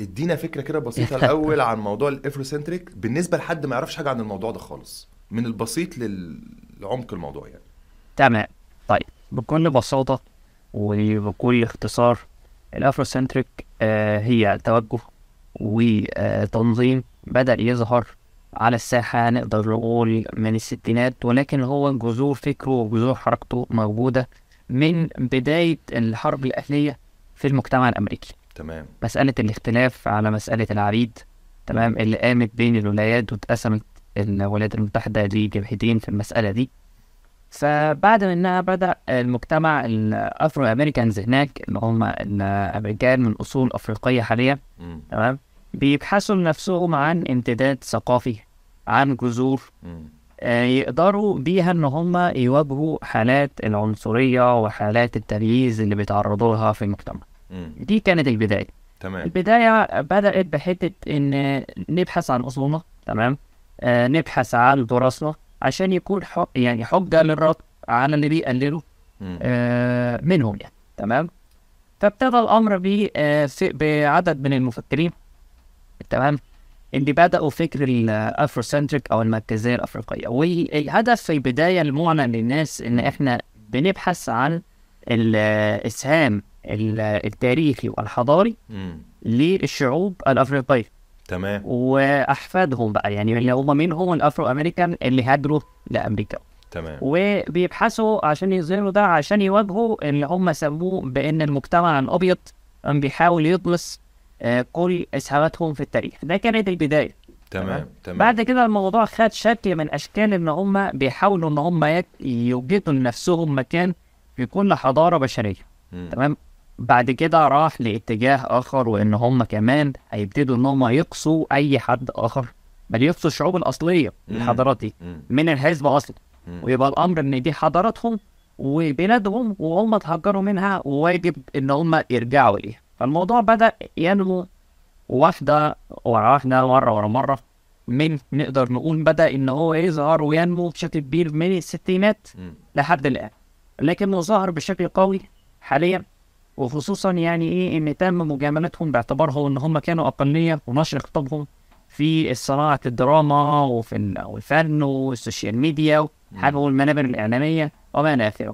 ادينا فكرة كده بسيطة الأول عن موضوع ال Afrocentric بالنسبة لحد ما يعرفش حاجة عن الموضوع ده خالص. من البسيط لعمق الموضوع يعني. تمام. طيب بكل بساطة وبكل اختصار ال Afrocentric آه هي توجه وتنظيم بدأ يظهر على الساحة نقدر نقول من الستينات ولكن هو جذور فكره وجذور حركته موجودة من بداية الحرب الأهلية في المجتمع الأمريكي. تمام مسألة الاختلاف على مسألة العبيد تمام اللي قامت بين الولايات واتقسمت الولايات المتحدة لجبهتين في المسألة دي فبعد منها بدأ المجتمع الأفرو أمريكانز هناك اللي هم الأمريكان من أصول أفريقية حاليا. تمام بيبحثوا لنفسهم عن امتداد ثقافي عن جذور. آه، يقدروا بيها إن هم يواجهوا حالات العنصرية وحالات التمييز اللي بيتعرضوا لها في المجتمع. دي كانت البداية. تمام. البداية بدأت بحتة إن نبحث عن أصولنا تمام؟ آه نبحث عن تراثنا عشان يكون حق يعني حجة للرد على اللي بيقللوا. آه منهم يعني تمام؟ فابتدى الأمر ب آه بعدد من المفكرين تمام؟ اللي بدأوا فكر الأفروسنتريك أو المركزيه الأفريقية. والهدف في البداية المعلن للناس إن إحنا بنبحث عن الإسهام ال- التاريخي والحضاري. للشعوب الأفريقية. تمام. وأحفادهم بقى يعني اللي هم منهم الافرو امريكان اللي هاجروا لأمريكا. تمام. وبيبحثوا عشان يظهروا ده عشان يواجهوا اللي هم سموه بأن المجتمع الأبيض كان بيحاول يطمس آه، كل إسهاماتهم في التاريخ. ده كانت البداية. تمام تمام؟ بعد كده الموضوع خد شكل من أشكال إن هم بيحاولوا إن هم يوجدوا لنفسهم مكان في كل حضارة بشرية. تمام؟ بعد كده راح لاتجاه آخر وإن هم كمان هيبتدوا إن هم يقصوا أي حد آخر بل يقصوا الشعوب الأصلية. الحضارات دي. من الحزب أصلا. ويبقى الأمر إن دي حضاراتهم وبلادهم وهم اتهجروا منها وواجب إن هم يرجعوا اليها فالموضوع بدأ ينمو واحدة ورا واحدة مرة ورا مرة من نقدر نقول بدأ إن هو يظهر وينمو بشكل كبير من الستينات. لحد الآن لكنه ظهر بشكل قوي حاليا وخصوصا يعني إيه إن تم مجاملتهم باعتبارهم إن هم كانوا أقلية ونشر خطابهم في صناعه الدراما وفي ال- والفن والسوشيال ميديا والمنابر الإعلامية وما إلى اخره